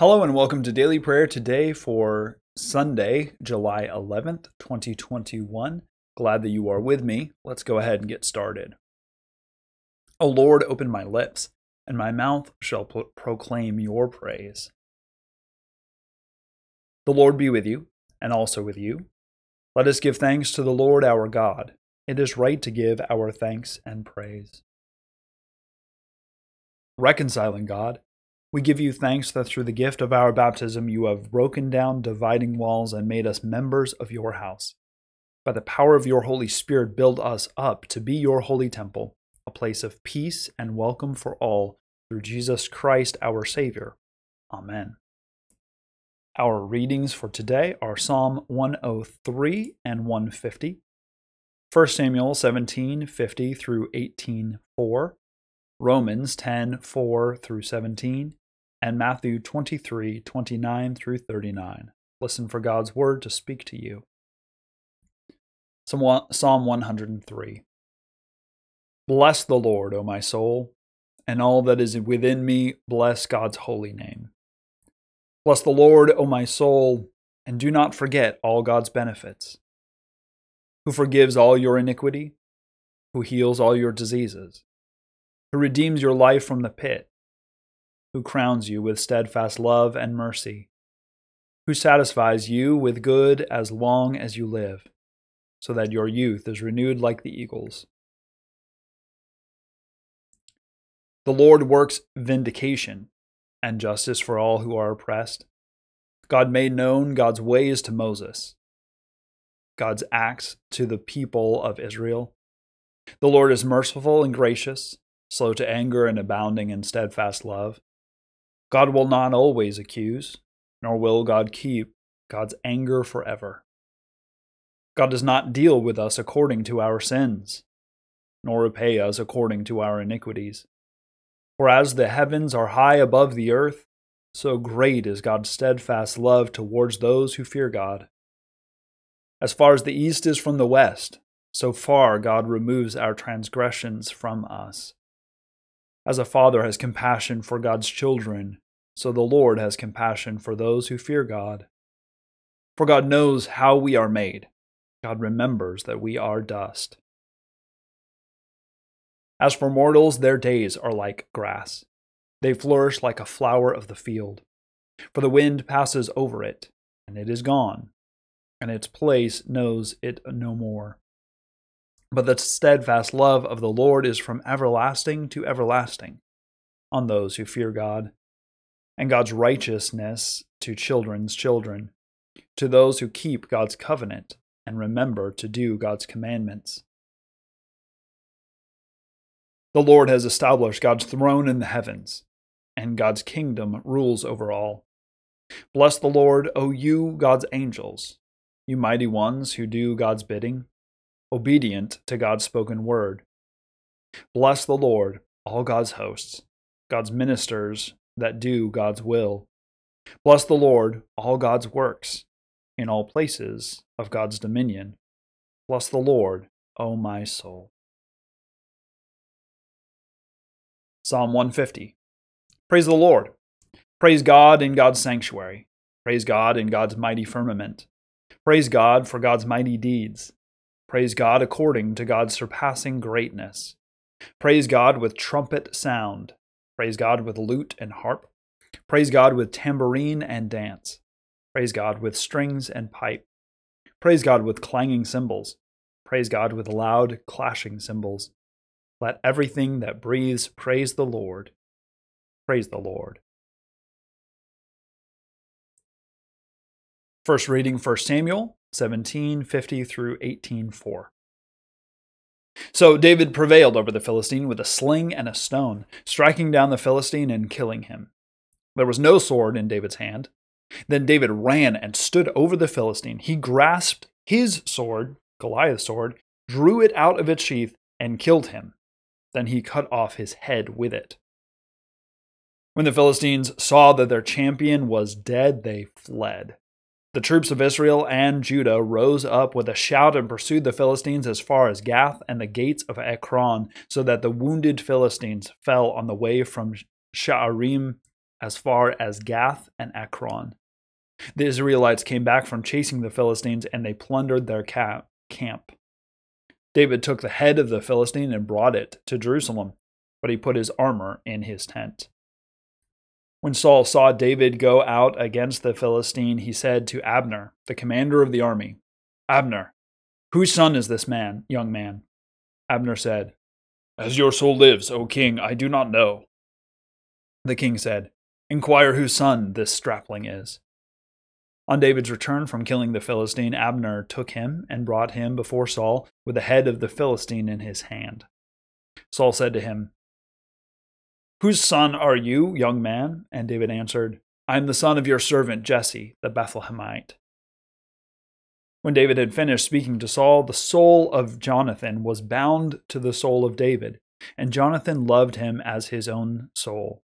Hello and welcome to Daily Prayer today for Sunday, July 11th, 2021. Glad that you are with me. Let's go ahead and get started. O Lord, open my lips, and my mouth shall pro- proclaim your praise. The Lord be with you, and also with you. Let us give thanks to the Lord our God. It is right to give our thanks and praise. Reconciling God, we give you thanks that through the gift of our baptism you have broken down dividing walls and made us members of your house. By the power of your Holy Spirit, build us up to be your holy temple, a place of peace and welcome for all through Jesus Christ our Savior. Amen. Our readings for today are Psalm 103 and 150, 1 Samuel 17 50 through 18 4, Romans 10 4 through 17, and Matthew 23 29 through 39. Listen for God's word to speak to you. Psalm 103 Bless the Lord, O my soul, and all that is within me, bless God's holy name. Bless the Lord, O my soul, and do not forget all God's benefits. Who forgives all your iniquity, who heals all your diseases, who redeems your life from the pit who crowns you with steadfast love and mercy, who satisfies you with good as long as you live, so that your youth is renewed like the eagles. The Lord works vindication and justice for all who are oppressed. God made known God's ways to Moses, God's acts to the people of Israel. The Lord is merciful and gracious, slow to anger and abounding in steadfast love. God will not always accuse, nor will God keep God's anger forever. God does not deal with us according to our sins, nor repay us according to our iniquities. For as the heavens are high above the earth, so great is God's steadfast love towards those who fear God. As far as the east is from the west, so far God removes our transgressions from us. As a father has compassion for God's children, so the Lord has compassion for those who fear God. For God knows how we are made. God remembers that we are dust. As for mortals, their days are like grass. They flourish like a flower of the field. For the wind passes over it, and it is gone, and its place knows it no more. But the steadfast love of the Lord is from everlasting to everlasting on those who fear God and God's righteousness to children's children, to those who keep God's covenant and remember to do God's commandments. The Lord has established God's throne in the heavens, and God's kingdom rules over all. Bless the Lord, O you, God's angels, you mighty ones who do God's bidding, obedient to God's spoken word. Bless the Lord, all God's hosts, God's ministers that do God's will. Bless the Lord, all God's works, in all places of God's dominion. Bless the Lord, O my soul. Psalm 150. Praise the Lord. Praise God in God's sanctuary. Praise God in God's mighty firmament. Praise God for God's mighty deeds. Praise God according to God's surpassing greatness. Praise God with trumpet sound. Praise God with lute and harp. Praise God with tambourine and dance. Praise God with strings and pipe. Praise God with clanging cymbals. Praise God with loud clashing cymbals. Let everything that breathes praise the Lord. Praise the Lord. First reading 1 Samuel 1750 through 18:4. So David prevailed over the Philistine with a sling and a stone, striking down the Philistine and killing him. There was no sword in David's hand. Then David ran and stood over the Philistine. He grasped his sword, Goliath's sword, drew it out of its sheath, and killed him. Then he cut off his head with it. When the Philistines saw that their champion was dead, they fled. The troops of Israel and Judah rose up with a shout and pursued the Philistines as far as Gath and the gates of Ekron, so that the wounded Philistines fell on the way from Shaaraim as far as Gath and Ekron. The Israelites came back from chasing the Philistines and they plundered their camp. David took the head of the Philistine and brought it to Jerusalem, but he put his armor in his tent. When Saul saw David go out against the Philistine, he said to Abner, the commander of the army, Abner, whose son is this man, young man? Abner said, As your soul lives, O king, I do not know. The king said, Inquire whose son this strapling is. On David's return from killing the Philistine, Abner took him and brought him before Saul with the head of the Philistine in his hand. Saul said to him, Whose son are you, young man? And David answered, I am the son of your servant Jesse, the Bethlehemite. When David had finished speaking to Saul, the soul of Jonathan was bound to the soul of David, and Jonathan loved him as his own soul.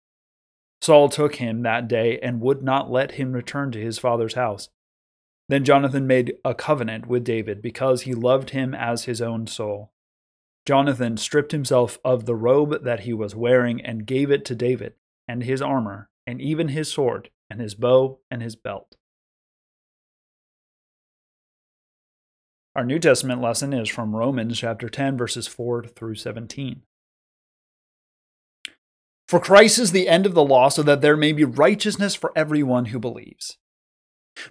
Saul took him that day and would not let him return to his father's house. Then Jonathan made a covenant with David because he loved him as his own soul. Jonathan stripped himself of the robe that he was wearing and gave it to David, and his armor, and even his sword, and his bow, and his belt. Our New Testament lesson is from Romans chapter 10 verses 4 through 17. For Christ is the end of the law so that there may be righteousness for everyone who believes.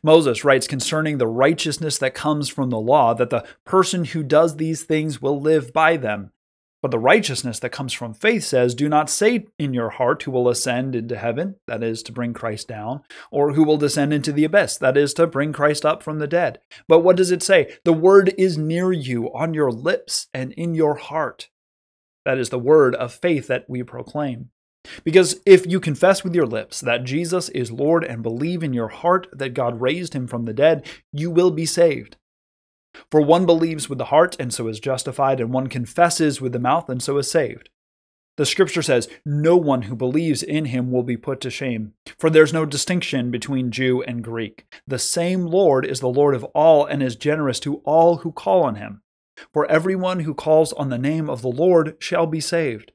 Moses writes concerning the righteousness that comes from the law that the person who does these things will live by them. But the righteousness that comes from faith says, Do not say in your heart who will ascend into heaven, that is, to bring Christ down, or who will descend into the abyss, that is, to bring Christ up from the dead. But what does it say? The word is near you, on your lips and in your heart. That is the word of faith that we proclaim. Because if you confess with your lips that Jesus is Lord and believe in your heart that God raised him from the dead, you will be saved. For one believes with the heart and so is justified, and one confesses with the mouth and so is saved. The scripture says, No one who believes in him will be put to shame, for there's no distinction between Jew and Greek. The same Lord is the Lord of all and is generous to all who call on him. For everyone who calls on the name of the Lord shall be saved.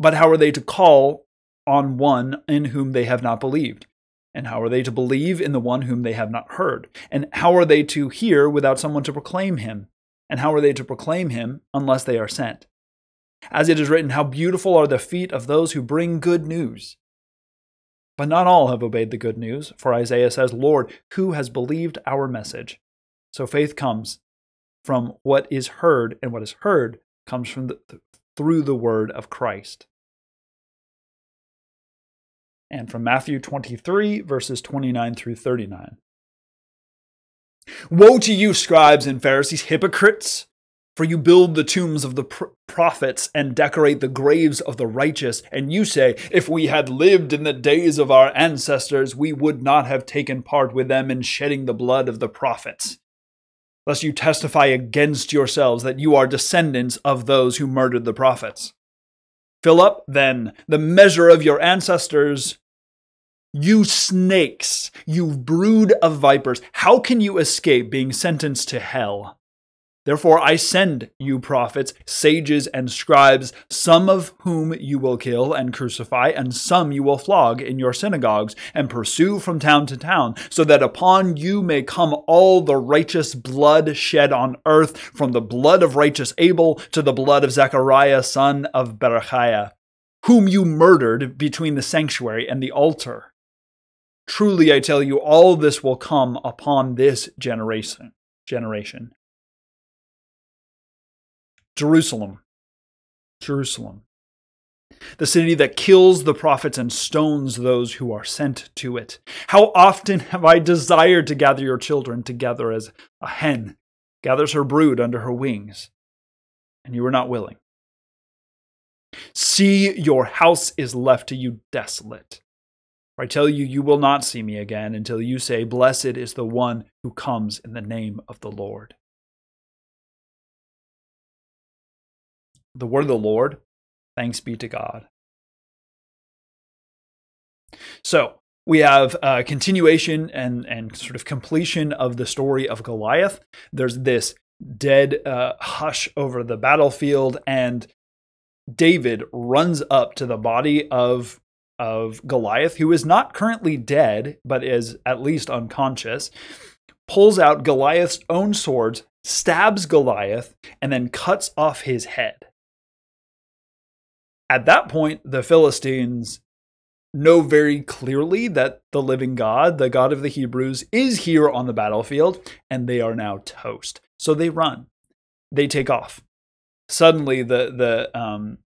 But how are they to call on one in whom they have not believed? And how are they to believe in the one whom they have not heard? And how are they to hear without someone to proclaim him? And how are they to proclaim him unless they are sent? As it is written, How beautiful are the feet of those who bring good news. But not all have obeyed the good news, for Isaiah says, Lord, who has believed our message? So faith comes from what is heard, and what is heard comes from the, through the word of Christ and from Matthew 23, verses 29 through 39. Woe to you, scribes and Pharisees, hypocrites! For you build the tombs of the pr- prophets and decorate the graves of the righteous, and you say, If we had lived in the days of our ancestors, we would not have taken part with them in shedding the blood of the prophets. Lest you testify against yourselves that you are descendants of those who murdered the prophets. Fill up, then, the measure of your ancestors. You snakes, you brood of vipers, how can you escape being sentenced to hell? Therefore, I send you prophets, sages, and scribes, some of whom you will kill and crucify, and some you will flog in your synagogues and pursue from town to town, so that upon you may come all the righteous blood shed on earth, from the blood of righteous Abel to the blood of Zechariah, son of Barachiah, whom you murdered between the sanctuary and the altar. Truly, I tell you, all this will come upon this generation. Generation. Jerusalem. Jerusalem. The city that kills the prophets and stones those who are sent to it. How often have I desired to gather your children together as a hen gathers her brood under her wings, and you were not willing. See, your house is left to you desolate. I tell you, you will not see me again until you say, Blessed is the one who comes in the name of the Lord. the word of the Lord. Thanks be to God. So we have a continuation and, and sort of completion of the story of Goliath. There's this dead uh, hush over the battlefield, and David runs up to the body of of Goliath, who is not currently dead, but is at least unconscious, pulls out Goliath's own swords, stabs Goliath, and then cuts off his head. At that point, the Philistines know very clearly that the living God, the God of the Hebrews, is here on the battlefield, and they are now toast. So they run, they take off. Suddenly, the the um,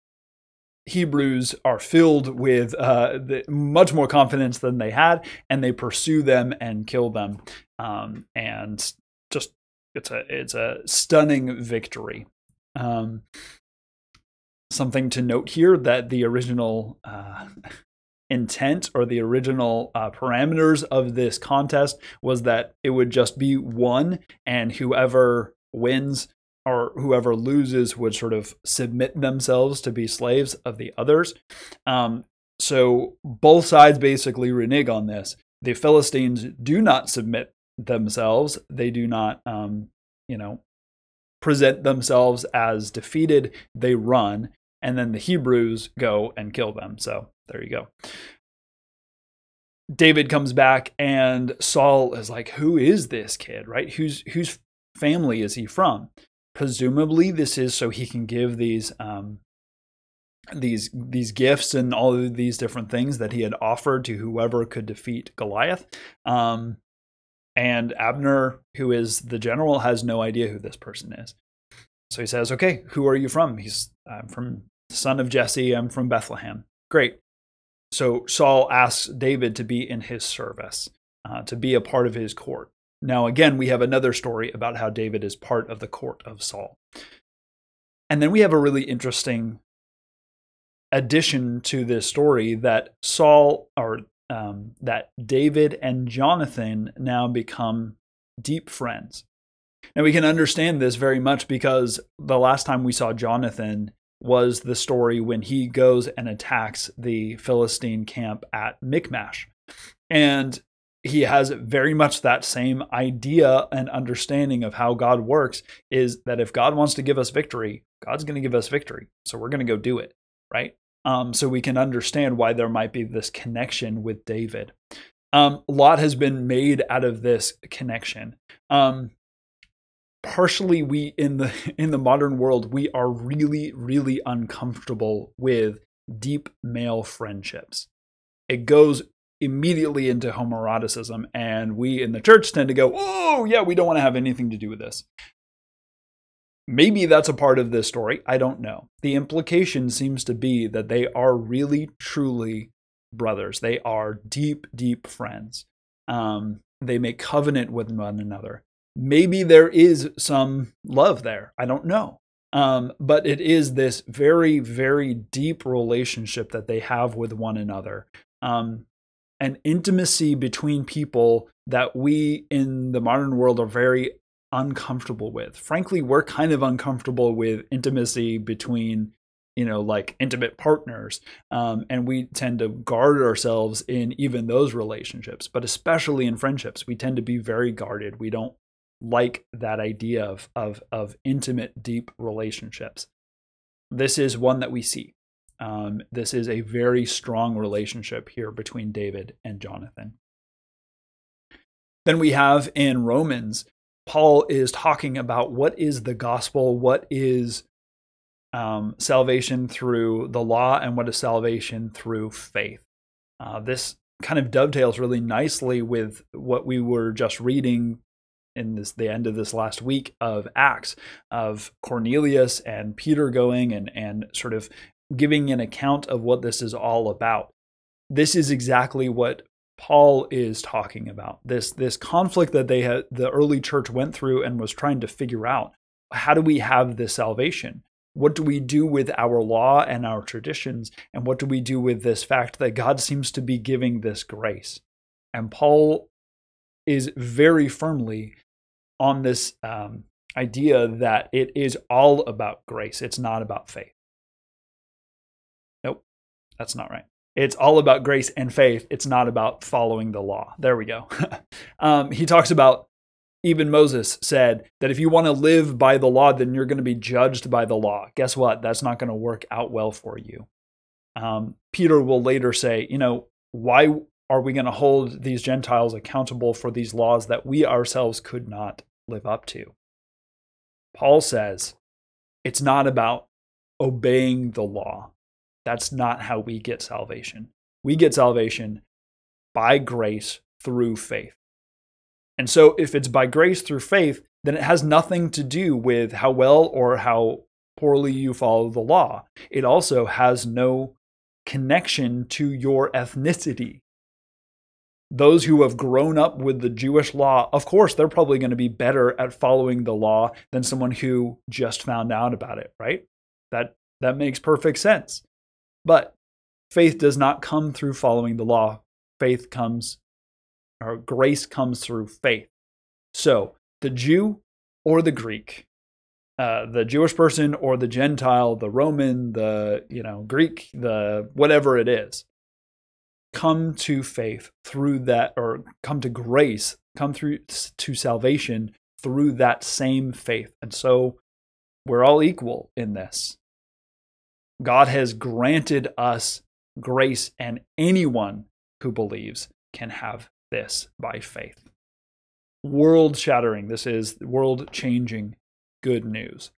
Hebrews are filled with uh, the, much more confidence than they had, and they pursue them and kill them. Um, and just it's a it's a stunning victory. Um, something to note here that the original uh, intent or the original uh, parameters of this contest was that it would just be one, and whoever wins or whoever loses would sort of submit themselves to be slaves of the others. Um, so both sides basically renege on this. The Philistines do not submit themselves. They do not, um, you know, present themselves as defeated. They run, and then the Hebrews go and kill them. So there you go. David comes back, and Saul is like, "Who is this kid? Right? Whose whose family is he from?" Presumably this is so he can give these um, these these gifts and all of these different things that he had offered to whoever could defeat Goliath. Um, and Abner, who is the general, has no idea who this person is. So he says, "Okay, who are you from?" He's, "I'm from son of Jesse. I'm from Bethlehem." Great. So Saul asks David to be in his service, uh, to be a part of his court. Now, again, we have another story about how David is part of the court of Saul. And then we have a really interesting addition to this story that Saul, or um, that David and Jonathan now become deep friends. Now, we can understand this very much because the last time we saw Jonathan was the story when he goes and attacks the Philistine camp at Michmash. And he has very much that same idea and understanding of how God works is that if God wants to give us victory, God's going to give us victory. So we're going to go do it, right? Um, so we can understand why there might be this connection with David. Um, a lot has been made out of this connection. Um, partially, we in the in the modern world we are really really uncomfortable with deep male friendships. It goes immediately into homoeroticism. And we in the church tend to go, oh, yeah, we don't want to have anything to do with this. Maybe that's a part of this story. I don't know. The implication seems to be that they are really, truly brothers. They are deep, deep friends. Um, they make covenant with one another. Maybe there is some love there. I don't know. Um, but it is this very, very deep relationship that they have with one another. Um, an intimacy between people that we in the modern world are very uncomfortable with. Frankly, we're kind of uncomfortable with intimacy between, you know, like intimate partners. Um, and we tend to guard ourselves in even those relationships, but especially in friendships, we tend to be very guarded. We don't like that idea of, of, of intimate, deep relationships. This is one that we see. Um, this is a very strong relationship here between David and Jonathan. Then we have in Romans, Paul is talking about what is the gospel, what is um, salvation through the law, and what is salvation through faith. Uh, this kind of dovetails really nicely with what we were just reading in this the end of this last week of Acts of Cornelius and Peter going and and sort of giving an account of what this is all about. This is exactly what Paul is talking about. This this conflict that they had the early church went through and was trying to figure out. How do we have this salvation? What do we do with our law and our traditions? And what do we do with this fact that God seems to be giving this grace? And Paul is very firmly on this um, idea that it is all about grace. It's not about faith. That's not right. It's all about grace and faith. It's not about following the law. There we go. um, he talks about even Moses said that if you want to live by the law, then you're going to be judged by the law. Guess what? That's not going to work out well for you. Um, Peter will later say, you know, why are we going to hold these Gentiles accountable for these laws that we ourselves could not live up to? Paul says it's not about obeying the law. That's not how we get salvation. We get salvation by grace through faith. And so, if it's by grace through faith, then it has nothing to do with how well or how poorly you follow the law. It also has no connection to your ethnicity. Those who have grown up with the Jewish law, of course, they're probably going to be better at following the law than someone who just found out about it, right? That that makes perfect sense. But faith does not come through following the law. Faith comes or grace comes through faith. So, the Jew or the Greek, uh, the Jewish person or the Gentile, the Roman, the you know Greek, the whatever it is, come to faith through that, or come to grace, come through to salvation through that same faith. And so we're all equal in this. God has granted us grace, and anyone who believes can have this by faith. World shattering. This is world changing good news.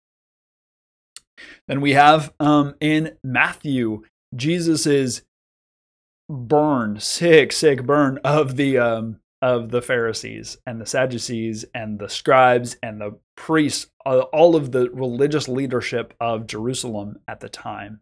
Then we have um, in Matthew, Jesus is burned, sick, sick burn of the um, of the Pharisees and the Sadducees and the scribes and the priests, all of the religious leadership of Jerusalem at the time.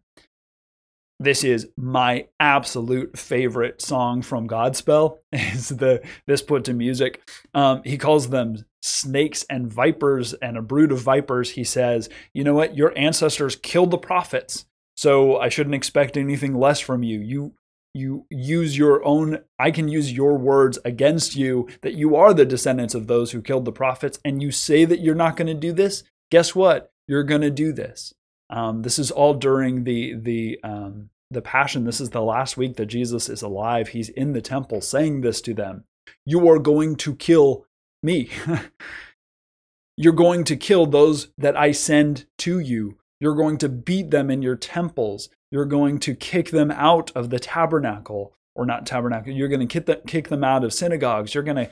This is my absolute favorite song from Godspell. Is the this put to music? Um, he calls them snakes and vipers and a brood of vipers. He says, "You know what? Your ancestors killed the prophets, so I shouldn't expect anything less from you. You you use your own i can use your words against you that you are the descendants of those who killed the prophets and you say that you're not going to do this guess what you're going to do this um, this is all during the the um, the passion. This is the last week that Jesus is alive. He's in the temple saying this to them. You are going to kill me. You're going to kill those that I send to you. You're going to beat them in your temples. You're going to kick them out of the tabernacle, or not tabernacle. You're going to kick, the, kick them out of synagogues. You're going to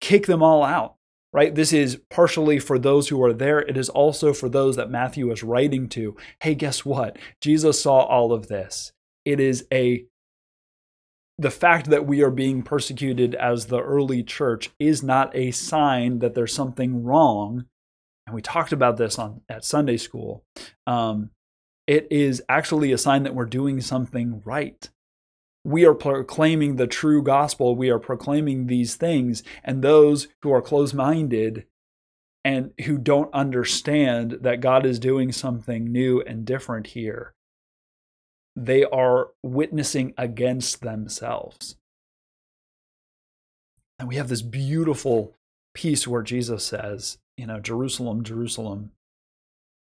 kick them all out right? This is partially for those who are there. It is also for those that Matthew is writing to. Hey, guess what? Jesus saw all of this. It is a the fact that we are being persecuted as the early church is not a sign that there's something wrong. And we talked about this on at Sunday school. Um, it is actually a sign that we're doing something right we are proclaiming the true gospel. We are proclaiming these things. And those who are closed minded and who don't understand that God is doing something new and different here, they are witnessing against themselves. And we have this beautiful piece where Jesus says, you know, Jerusalem, Jerusalem,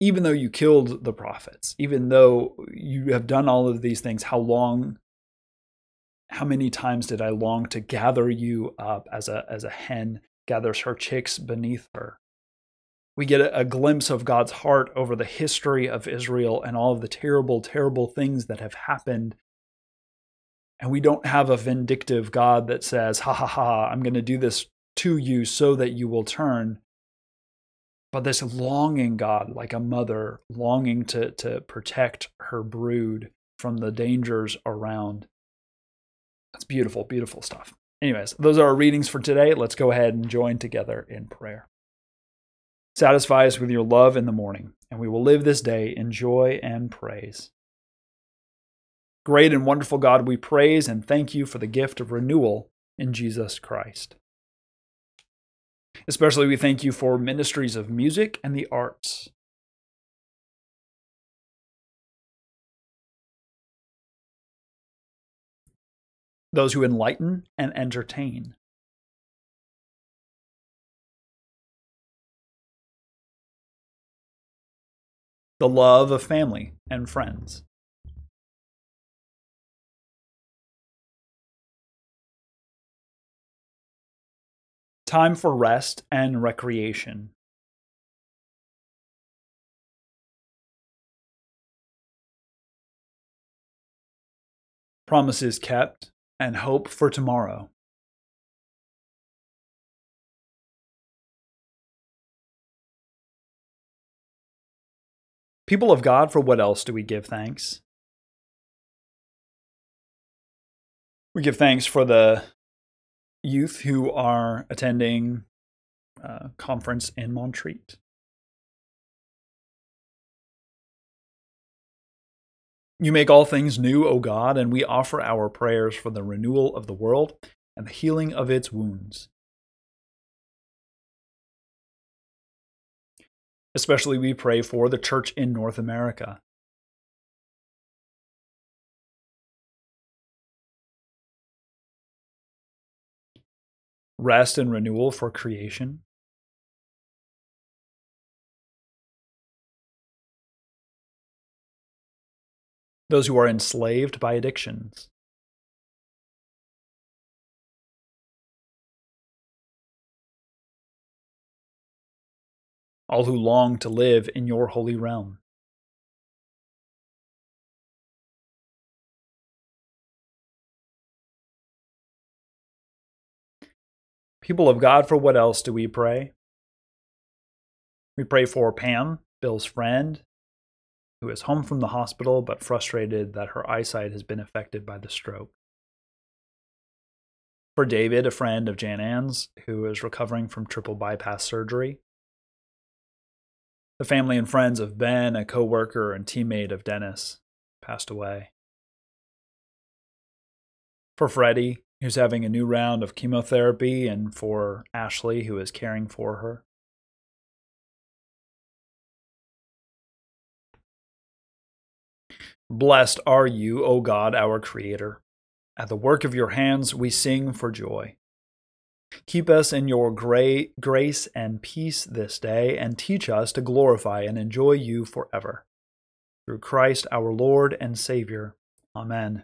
even though you killed the prophets, even though you have done all of these things, how long how many times did I long to gather you up as a, as a hen gathers her chicks beneath her? We get a, a glimpse of God's heart over the history of Israel and all of the terrible, terrible things that have happened. And we don't have a vindictive God that says, ha ha ha, I'm going to do this to you so that you will turn. But this longing God, like a mother longing to, to protect her brood from the dangers around. That's beautiful, beautiful stuff. Anyways, those are our readings for today. Let's go ahead and join together in prayer. Satisfy us with your love in the morning, and we will live this day in joy and praise. Great and wonderful God, we praise and thank you for the gift of renewal in Jesus Christ. Especially, we thank you for ministries of music and the arts. those who enlighten and entertain. The love of family and friends. Time for rest and recreation. promises kept, and hope for tomorrow. People of God, for what else do we give thanks? We give thanks for the youth who are attending a conference in Montreat. You make all things new, O God, and we offer our prayers for the renewal of the world and the healing of its wounds. Especially, we pray for the church in North America. Rest and renewal for creation. Those who are enslaved by addictions. all who long to live in your holy realm. People of God, for what else do we pray? We pray for Pam, Bill's friend, who is home from the hospital but frustrated that her eyesight has been affected by the stroke. For David, a friend of Jan Ann's, who is recovering from triple bypass surgery. The family and friends of Ben, a co-worker and teammate of Dennis, passed away. For Freddie, who's having a new round of chemotherapy, and for Ashley, who is caring for her. Blessed are you, O God, our Creator. At the work of your hands we sing for joy. Keep us in your great grace and peace this day, and teach us to glorify and enjoy you forever. Through Christ our Lord and Savior. Amen.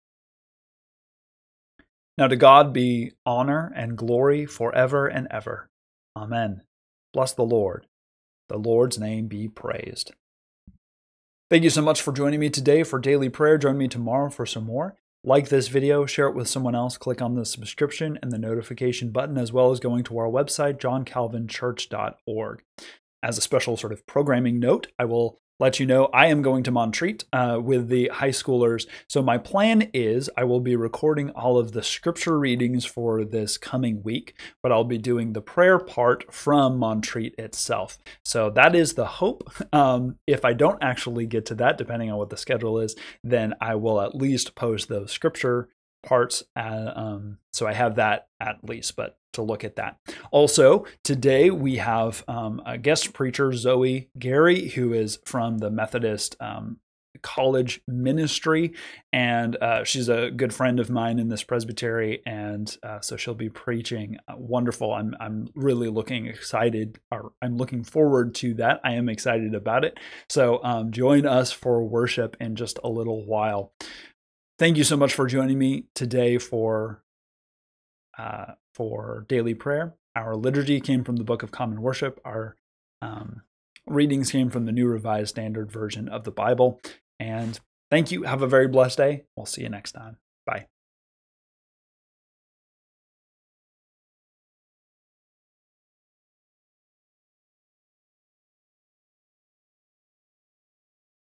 Now to God be honor and glory forever and ever. Amen. Bless the Lord. The Lord's name be praised. Thank you so much for joining me today for daily prayer. Join me tomorrow for some more. Like this video, share it with someone else, click on the subscription and the notification button, as well as going to our website, johncalvinchurch.org. As a special sort of programming note, I will let you know I am going to Montreat uh, with the high schoolers. So, my plan is I will be recording all of the scripture readings for this coming week, but I'll be doing the prayer part from Montreat itself. So, that is the hope. Um, if I don't actually get to that, depending on what the schedule is, then I will at least post those scripture parts. Uh, um, so I have that at least, but to look at that. Also, today we have um, a guest preacher, Zoe Gary, who is from the Methodist um, college ministry. And uh, she's a good friend of mine in this presbytery. And uh, so she'll be preaching uh, wonderful. I'm i'm really looking excited or i'm looking forward to that. I am excited about it. So um, join us for worship in just a little while. Thank you so much for joining me today for uh, for daily prayer. Our liturgy came from the Book of Common Worship. Our um, readings came from the New Revised Standard Version of the Bible. And thank you. Have a very blessed day. We'll see you next time.